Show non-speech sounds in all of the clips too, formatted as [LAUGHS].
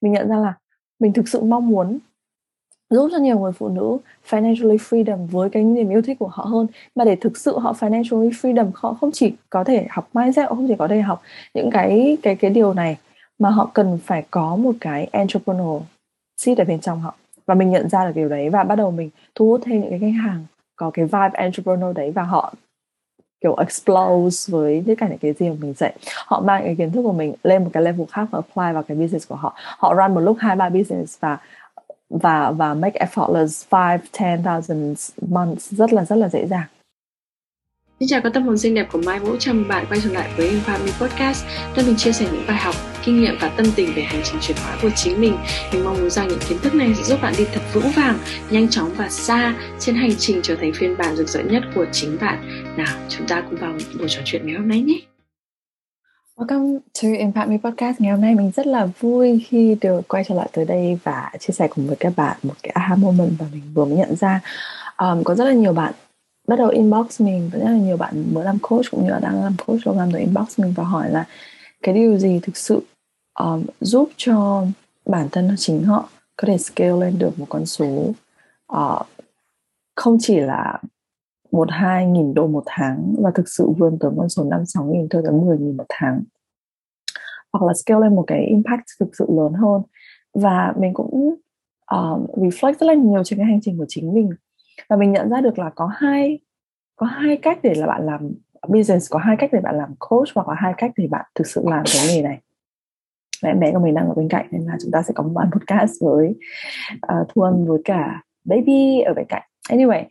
mình nhận ra là mình thực sự mong muốn giúp cho nhiều người phụ nữ financially freedom với cái niềm yêu thích của họ hơn. Mà để thực sự họ financially freedom, họ không chỉ có thể học mindset, họ không chỉ có thể học những cái cái cái điều này, mà họ cần phải có một cái entrepreneurial seed ở bên trong họ. Và mình nhận ra được điều đấy và bắt đầu mình thu hút thêm những cái khách hàng có cái vibe entrepreneur đấy và họ kiểu explode với tất cả những cái gì mà mình dạy. Họ mang cái kiến thức của mình lên một cái level khác và apply vào cái business của họ. Họ run một lúc hai ba business và và và make effortless five ten thousand months rất là rất là dễ dàng. Xin chào các tâm hồn xinh đẹp của Mai Vũ, chào mừng bạn quay trở lại với Infamy Podcast. Nơi mình chia sẻ những bài học, kinh nghiệm và tâm tình về hành trình chuyển hóa của chính mình. Mình mong muốn rằng những kiến thức này sẽ giúp bạn đi thật vững vàng, nhanh chóng và xa trên hành trình trở thành phiên bản rực rỡ nhất của chính bạn. Nào, chúng ta cùng vào buổi trò chuyện ngày hôm nay nhé. Welcome to Impact Me Podcast. Ngày hôm nay mình rất là vui khi được quay trở lại tới đây và chia sẻ cùng với các bạn một cái aha moment và mình vừa mới nhận ra um, có rất là nhiều bạn bắt đầu inbox mình và rất là nhiều bạn mới làm coach cũng như là đang làm coach program rồi inbox mình và hỏi là cái điều gì thực sự um, giúp cho bản thân chính họ có thể scale lên được một con số uh, không chỉ là một hai nghìn đô một tháng và thực sự vươn tới con số năm sáu nghìn thôi tới mười nghìn một tháng. Hoặc là scale lên một cái impact thực sự lớn hơn. Và mình cũng um, reflect rất là nhiều trên cái hành trình của chính mình. Và mình nhận ra được là có hai có hai cách để là bạn làm business có hai cách để bạn làm coach hoặc là hai cách để bạn thực sự làm cái nghề này. Mẹ mẹ của mình đang ở bên cạnh nên là chúng ta sẽ có một bản podcast với uh, thu âm với cả baby ở bên cạnh. Anyway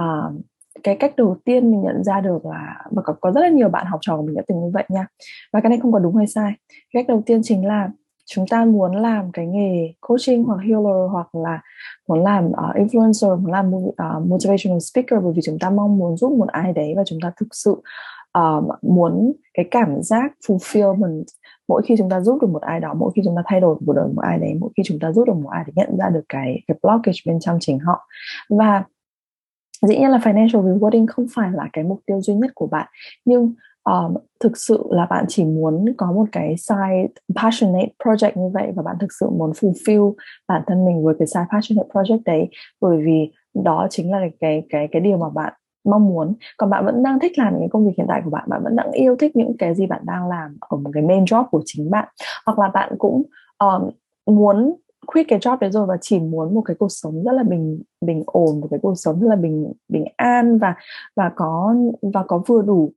uh, cái cách đầu tiên mình nhận ra được là và có, có rất là nhiều bạn học trò của mình đã từng như vậy nha. Và cái này không có đúng hay sai. Cách đầu tiên chính là chúng ta muốn làm cái nghề coaching hoặc healer hoặc là muốn làm uh, influencer muốn làm uh, motivational speaker bởi vì chúng ta mong muốn giúp một ai đấy và chúng ta thực sự uh, muốn cái cảm giác fulfillment mỗi khi chúng ta giúp được một ai đó mỗi khi chúng ta thay đổi cuộc đời một ai đấy mỗi khi chúng ta giúp được một ai để nhận ra được cái cái blockage bên trong chính họ. Và dĩ nhiên là financial rewarding không phải là cái mục tiêu duy nhất của bạn nhưng um, thực sự là bạn chỉ muốn có một cái side passionate project như vậy và bạn thực sự muốn fulfill bản thân mình với cái side passionate project đấy bởi vì đó chính là cái cái cái điều mà bạn mong muốn. Còn bạn vẫn đang thích làm những công việc hiện tại của bạn bạn vẫn đang yêu thích những cái gì bạn đang làm ở một cái main job của chính bạn hoặc là bạn cũng um, muốn quit cái job đấy rồi và chỉ muốn một cái cuộc sống rất là bình bình ổn một cái cuộc sống rất là bình bình an và và có và có vừa đủ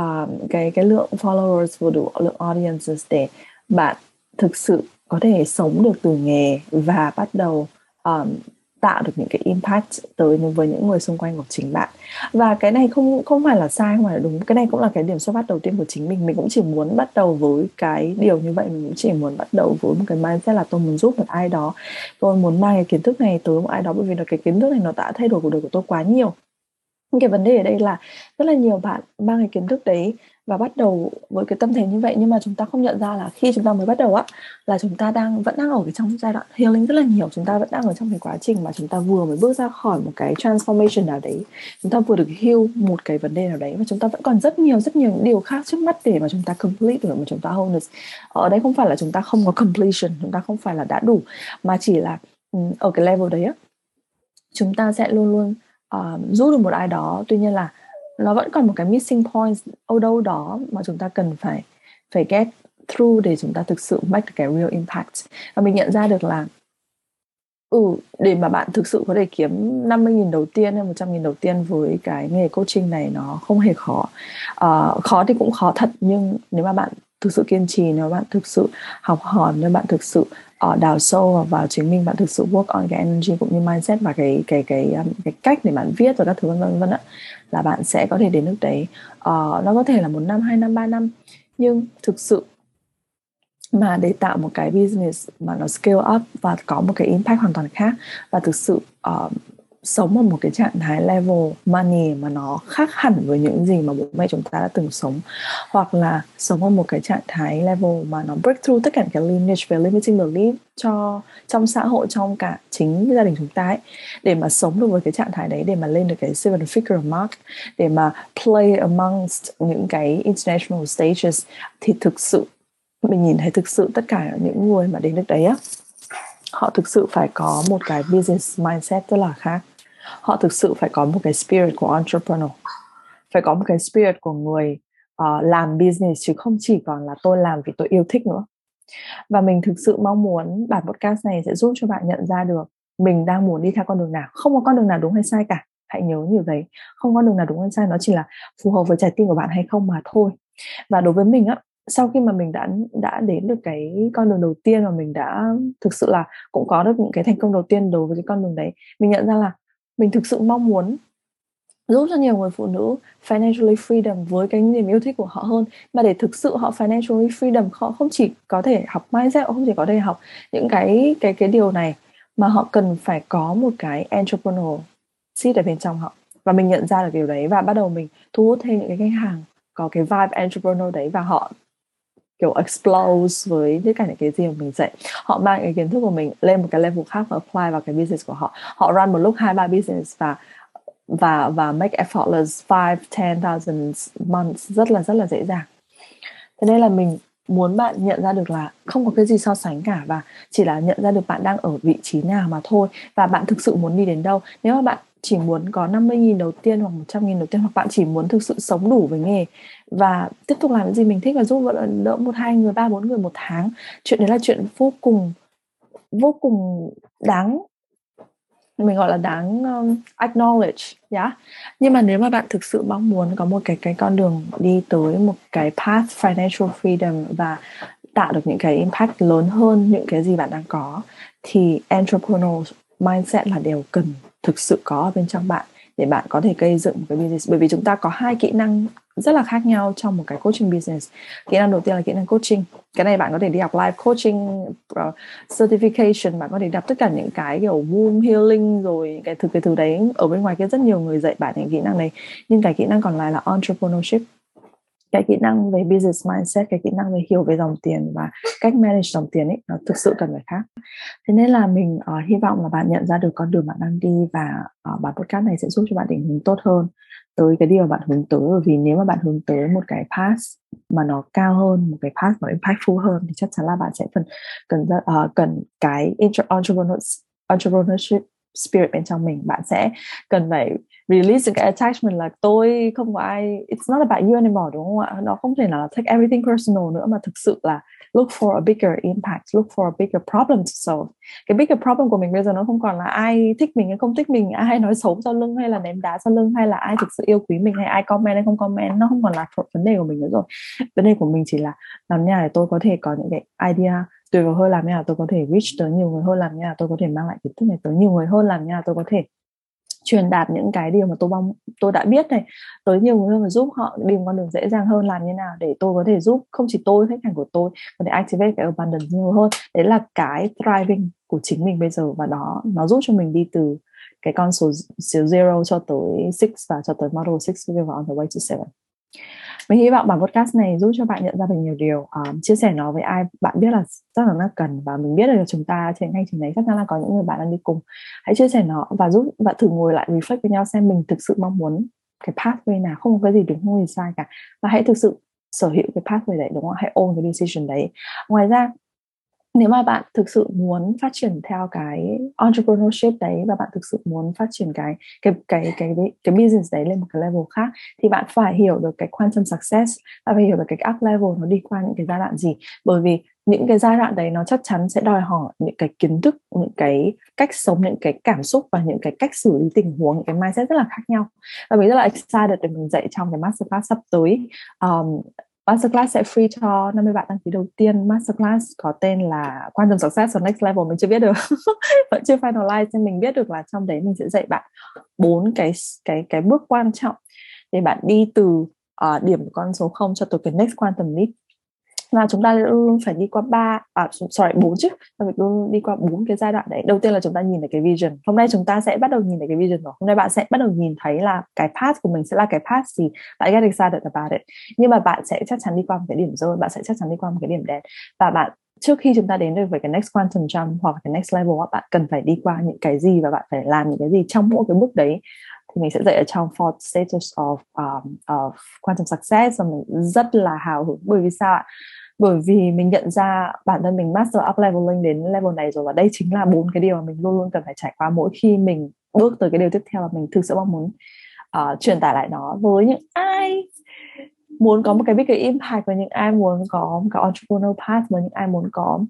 uh, cái cái lượng followers vừa đủ lượng audiences để bạn thực sự có thể sống được từ nghề và bắt đầu um, tạo được những cái impact tới với những người xung quanh của chính bạn. Và cái này không không phải là sai, không phải là đúng. Cái này cũng là cái điểm xuất phát đầu tiên của chính mình. Mình cũng chỉ muốn bắt đầu với cái điều như vậy. Mình cũng chỉ muốn bắt đầu với một cái mindset là tôi muốn giúp một ai đó. Tôi muốn mang cái kiến thức này tới một ai đó, bởi vì là cái kiến thức này nó đã thay đổi cuộc đời của tôi quá nhiều. Cái vấn đề ở đây là rất là nhiều bạn mang cái kiến thức đấy và bắt đầu với cái tâm thế như vậy nhưng mà chúng ta không nhận ra là khi chúng ta mới bắt đầu á là chúng ta đang vẫn đang ở cái trong giai đoạn healing rất là nhiều chúng ta vẫn đang ở trong cái quá trình mà chúng ta vừa mới bước ra khỏi một cái transformation nào đấy chúng ta vừa được heal một cái vấn đề nào đấy và chúng ta vẫn còn rất nhiều rất nhiều điều khác trước mắt để mà chúng ta complete được mà chúng ta wholeness ở đây không phải là chúng ta không có completion chúng ta không phải là đã đủ mà chỉ là ở cái level đấy á chúng ta sẽ luôn luôn uh, giúp được một ai đó tuy nhiên là nó vẫn còn một cái missing point ở đâu đó mà chúng ta cần phải phải get through để chúng ta thực sự make cái real impact. Và mình nhận ra được là ừ để mà bạn thực sự có thể kiếm 50.000 đầu tiên hay 100.000 đầu tiên với cái nghề coaching này nó không hề khó. Uh, khó thì cũng khó thật nhưng nếu mà bạn thực sự kiên trì nếu bạn thực sự học hỏi nếu bạn thực sự ở đào sâu vào chính mình bạn thực sự work on cái energy cũng như mindset và cái cái cái um, cái cách để bạn viết và các thứ vân vân vân là bạn sẽ có thể đến nước đấy. Uh, nó có thể là một năm hai năm ba năm nhưng thực sự mà để tạo một cái business mà nó scale up và có một cái impact hoàn toàn khác và thực sự uh, sống ở một cái trạng thái level money mà nó khác hẳn với những gì mà bố mẹ chúng ta đã từng sống, hoặc là sống ở một cái trạng thái level mà nó break through tất cả cái lineage về limiting belief cho trong xã hội, trong cả chính gia đình chúng ta ấy, để mà sống được với cái trạng thái đấy, để mà lên được cái seven figure mark, để mà play amongst những cái international stages thì thực sự, mình nhìn thấy thực sự tất cả những người mà đến được đấy á, họ thực sự phải có một cái business mindset rất là khác họ thực sự phải có một cái spirit của entrepreneur. Phải có một cái spirit của người uh, làm business chứ không chỉ còn là tôi làm vì tôi yêu thích nữa. Và mình thực sự mong muốn bản podcast này sẽ giúp cho bạn nhận ra được mình đang muốn đi theo con đường nào. Không có con đường nào đúng hay sai cả. Hãy nhớ như vậy. Không có đường nào đúng hay sai nó chỉ là phù hợp với trái tim của bạn hay không mà thôi. Và đối với mình á sau khi mà mình đã đã đến được cái con đường đầu tiên và mình đã thực sự là cũng có được những cái thành công đầu tiên đối với cái con đường đấy mình nhận ra là mình thực sự mong muốn giúp cho nhiều người phụ nữ financially freedom với cái niềm yêu thích của họ hơn. Mà để thực sự họ financially freedom, họ không chỉ có thể học mindset, họ không chỉ có thể học những cái cái cái điều này, mà họ cần phải có một cái entrepreneurial seed ở bên trong họ. Và mình nhận ra được điều đấy và bắt đầu mình thu hút thêm những cái khách hàng có cái vibe entrepreneur đấy và họ kiểu explode với tất cả những cái gì mà mình dạy. Họ mang cái kiến thức của mình lên một cái level khác và apply vào cái business của họ. Họ run một lúc hai, ba business và và và make effortless five, ten thousand months rất là rất là dễ dàng. Thế nên là mình muốn bạn nhận ra được là không có cái gì so sánh cả và chỉ là nhận ra được bạn đang ở vị trí nào mà thôi và bạn thực sự muốn đi đến đâu. Nếu mà bạn chỉ muốn có 50.000 đầu tiên hoặc 100.000 đầu tiên hoặc bạn chỉ muốn thực sự sống đủ với nghề và tiếp tục làm cái gì mình thích và giúp đỡ một hai người ba bốn người một tháng chuyện đấy là chuyện vô cùng vô cùng đáng mình gọi là đáng um, acknowledge yeah. nhưng mà nếu mà bạn thực sự mong muốn có một cái cái con đường đi tới một cái path financial freedom và tạo được những cái impact lớn hơn những cái gì bạn đang có thì entrepreneurs mindset là điều cần thực sự có ở bên trong bạn để bạn có thể gây dựng một cái business. Bởi vì chúng ta có hai kỹ năng rất là khác nhau trong một cái coaching business. Kỹ năng đầu tiên là kỹ năng coaching. Cái này bạn có thể đi học live coaching uh, certification bạn có thể đọc tất cả những cái kiểu womb healing rồi cái thứ cái thứ đấy. Ở bên ngoài kia rất nhiều người dạy bạn những kỹ năng này. Nhưng cái kỹ năng còn lại là entrepreneurship cái kỹ năng về business mindset cái kỹ năng về hiểu về dòng tiền và cách manage dòng tiền ấy nó thực sự cần phải khác. Thế nên là mình uh, hy vọng là bạn nhận ra được con đường bạn đang đi và uh, bản podcast này sẽ giúp cho bạn định hướng tốt hơn tới cái điều bạn hướng tới. Bởi vì nếu mà bạn hướng tới một cái path mà nó cao hơn một cái path nó impactful hơn thì chắc chắn là bạn sẽ cần cần uh, ờ, cần cái entrepreneurship spirit bên trong mình, bạn sẽ cần phải release cái attachment là tôi không có ai, it's not about you anymore, đúng không ạ? Nó không thể nào là take everything personal nữa mà thực sự là look for a bigger impact, look for a bigger problem to solve. Cái bigger problem của mình bây giờ nó không còn là ai thích mình hay không thích mình, ai nói xấu sau lưng hay là ném đá sau lưng hay là ai thực sự yêu quý mình hay ai comment hay không comment, nó không còn là vấn đề của mình nữa rồi. Vấn đề của mình chỉ là làm nhà để tôi có thể có những cái idea tùy vào hơi làm như nào tôi có thể reach tới nhiều người hơn làm như nào tôi có thể mang lại kiến thức này tới nhiều người hơn làm như nào tôi có thể truyền đạt những cái điều mà tôi mong tôi đã biết này tới nhiều người hơn và giúp họ đi một con đường dễ dàng hơn làm như nào để tôi có thể giúp không chỉ tôi khách hàng của tôi có thể activate cái abundance nhiều hơn. Đấy là cái thriving của chính mình bây giờ và đó nó giúp cho mình đi từ cái con số, số zero cho tới six và cho tới model six và on the way to seven mình hy vọng bản podcast này giúp cho bạn nhận ra được nhiều điều um, chia sẻ nó với ai bạn biết là rất là nó cần và mình biết là chúng ta trên hành trình này chắc chắn là có những người bạn đang đi cùng. Hãy chia sẻ nó và giúp bạn thử ngồi lại reflect với nhau xem mình thực sự mong muốn cái pathway nào. Không có cái gì đúng không gì sai cả. Và hãy thực sự sở hữu cái pathway đấy đúng không hãy own cái decision đấy. Ngoài ra nếu mà bạn thực sự muốn phát triển theo cái entrepreneurship đấy và bạn thực sự muốn phát triển cái cái cái cái cái, cái business đấy lên một cái level khác thì bạn phải hiểu được cái quantum success và phải hiểu được cái up level nó đi qua những cái giai đoạn gì. Bởi vì những cái giai đoạn đấy nó chắc chắn sẽ đòi hỏi những cái kiến thức những cái cách sống những cái cảm xúc và những cái cách xử lý tình huống những cái mindset rất là khác nhau. Và mình rất là excited để mình dạy trong cái masterclass sắp tới. Um, Masterclass sẽ free cho 50 bạn đăng ký đầu tiên. Masterclass có tên là quan Success on Next Level mình chưa biết được, [LAUGHS] vẫn chưa finalize nên mình biết được là trong đấy mình sẽ dạy bạn bốn cái cái cái bước quan trọng. Để bạn đi từ uh, điểm con số 0 cho tới cái next quantum leap và chúng ta luôn luôn phải đi qua ba à sorry, bốn chứ. Ta phải luôn đi qua bốn cái giai đoạn đấy. Đầu tiên là chúng ta nhìn thấy cái vision. Hôm nay chúng ta sẽ bắt đầu nhìn thấy cái vision rồi hôm nay bạn sẽ bắt đầu nhìn thấy là cái path của mình sẽ là cái path gì. Bạn get excited about it. Nhưng mà bạn sẽ chắc chắn đi qua một cái điểm rơi bạn sẽ chắc chắn đi qua một cái điểm đen và bạn, trước khi chúng ta đến được với cái next quantum jump hoặc cái next level bạn cần phải đi qua những cái gì và bạn phải làm những cái gì trong mỗi cái bước đấy thì mình sẽ dạy ở trong four stages of um, of quantum success và mình rất là hào hứng. Bởi vì sao ạ? Bởi vì mình nhận ra bản thân mình master up leveling đến level này rồi và đây chính là bốn cái điều mà mình luôn luôn cần phải trải qua mỗi khi mình bước tới cái điều tiếp theo là mình thực sự mong muốn uh, truyền tải lại nó với những ai muốn có một cái big impact với những ai muốn có một cái entrepreneurial path với những ai muốn có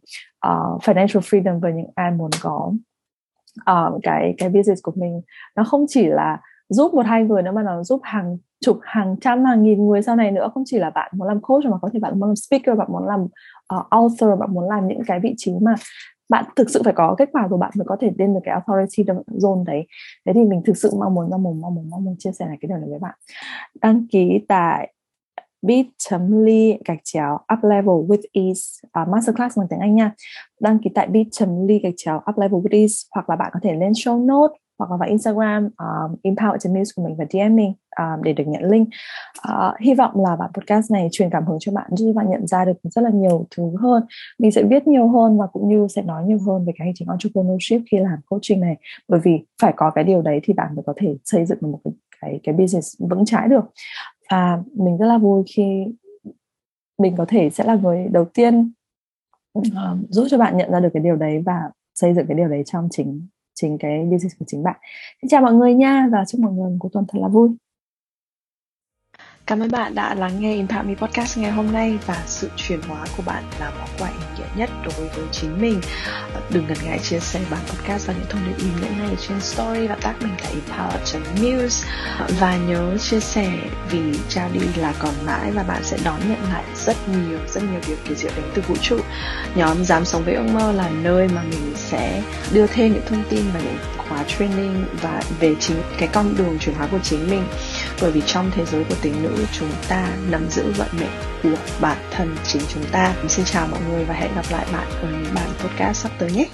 uh, financial freedom với những ai muốn có uh, cái cái business của mình. Nó không chỉ là giúp một hai người nữa mà nó giúp hàng chục hàng trăm hàng nghìn người sau này nữa. Không chỉ là bạn muốn làm coach mà có thể bạn muốn làm speaker bạn muốn làm uh, author bạn muốn làm những cái vị trí mà bạn thực sự phải có kết quả rồi bạn mới có thể lên được cái authority zone đấy. Thế thì mình thực sự mong muốn mong muốn mong muốn mong muốn chia sẻ này cái điều này với bạn. Đăng ký tại bit.ly gạch chéo up level with ease. Uh, masterclass bằng tiếng Anh nha. Đăng ký tại bit.ly gạch chéo up level with ease hoặc là bạn có thể lên show note hoặc là vào Instagram ờ, um, empower.news của mình và DM mình um, để được nhận link. Uh, hy vọng là bản podcast này truyền cảm hứng cho bạn giúp bạn nhận ra được rất là nhiều thứ hơn. Mình sẽ viết nhiều hơn và cũng như sẽ nói nhiều hơn về cái hành trình entrepreneurship khi làm coaching này. Bởi vì phải có cái điều đấy thì bạn mới có thể xây dựng được một cái cái, cái business vững chãi được. Và mình rất là vui khi mình có thể sẽ là người đầu tiên uh, giúp cho bạn nhận ra được cái điều đấy và xây dựng cái điều đấy trong chính chính cái business của chính bạn. Xin chào mọi người nha và chúc mọi người một cuối tuần thật là vui. Cảm ơn bạn đã lắng nghe Impact Me Podcast ngày hôm nay và sự chuyển hóa của bạn là món quà ý nghĩa nhất đối với chính mình. Ờ, đừng ngần ngại chia sẻ bản podcast và những thông điệp ý nghĩa này trên story và tag mình tại empower.muse ờ, và nhớ chia sẻ vì trao đi là còn mãi và bạn sẽ đón nhận lại rất nhiều rất nhiều điều kỳ diệu đến từ vũ trụ. Nhóm dám sống với ước mơ là nơi mà mình sẽ đưa thêm những thông tin và những khóa training và về chính, cái con đường chuyển hóa của chính mình bởi vì trong thế giới của tính nữ, chúng ta nắm giữ vận mệnh của bản thân chính chúng ta. Xin chào mọi người và hẹn gặp lại bạn ở những bản podcast sắp tới nhé.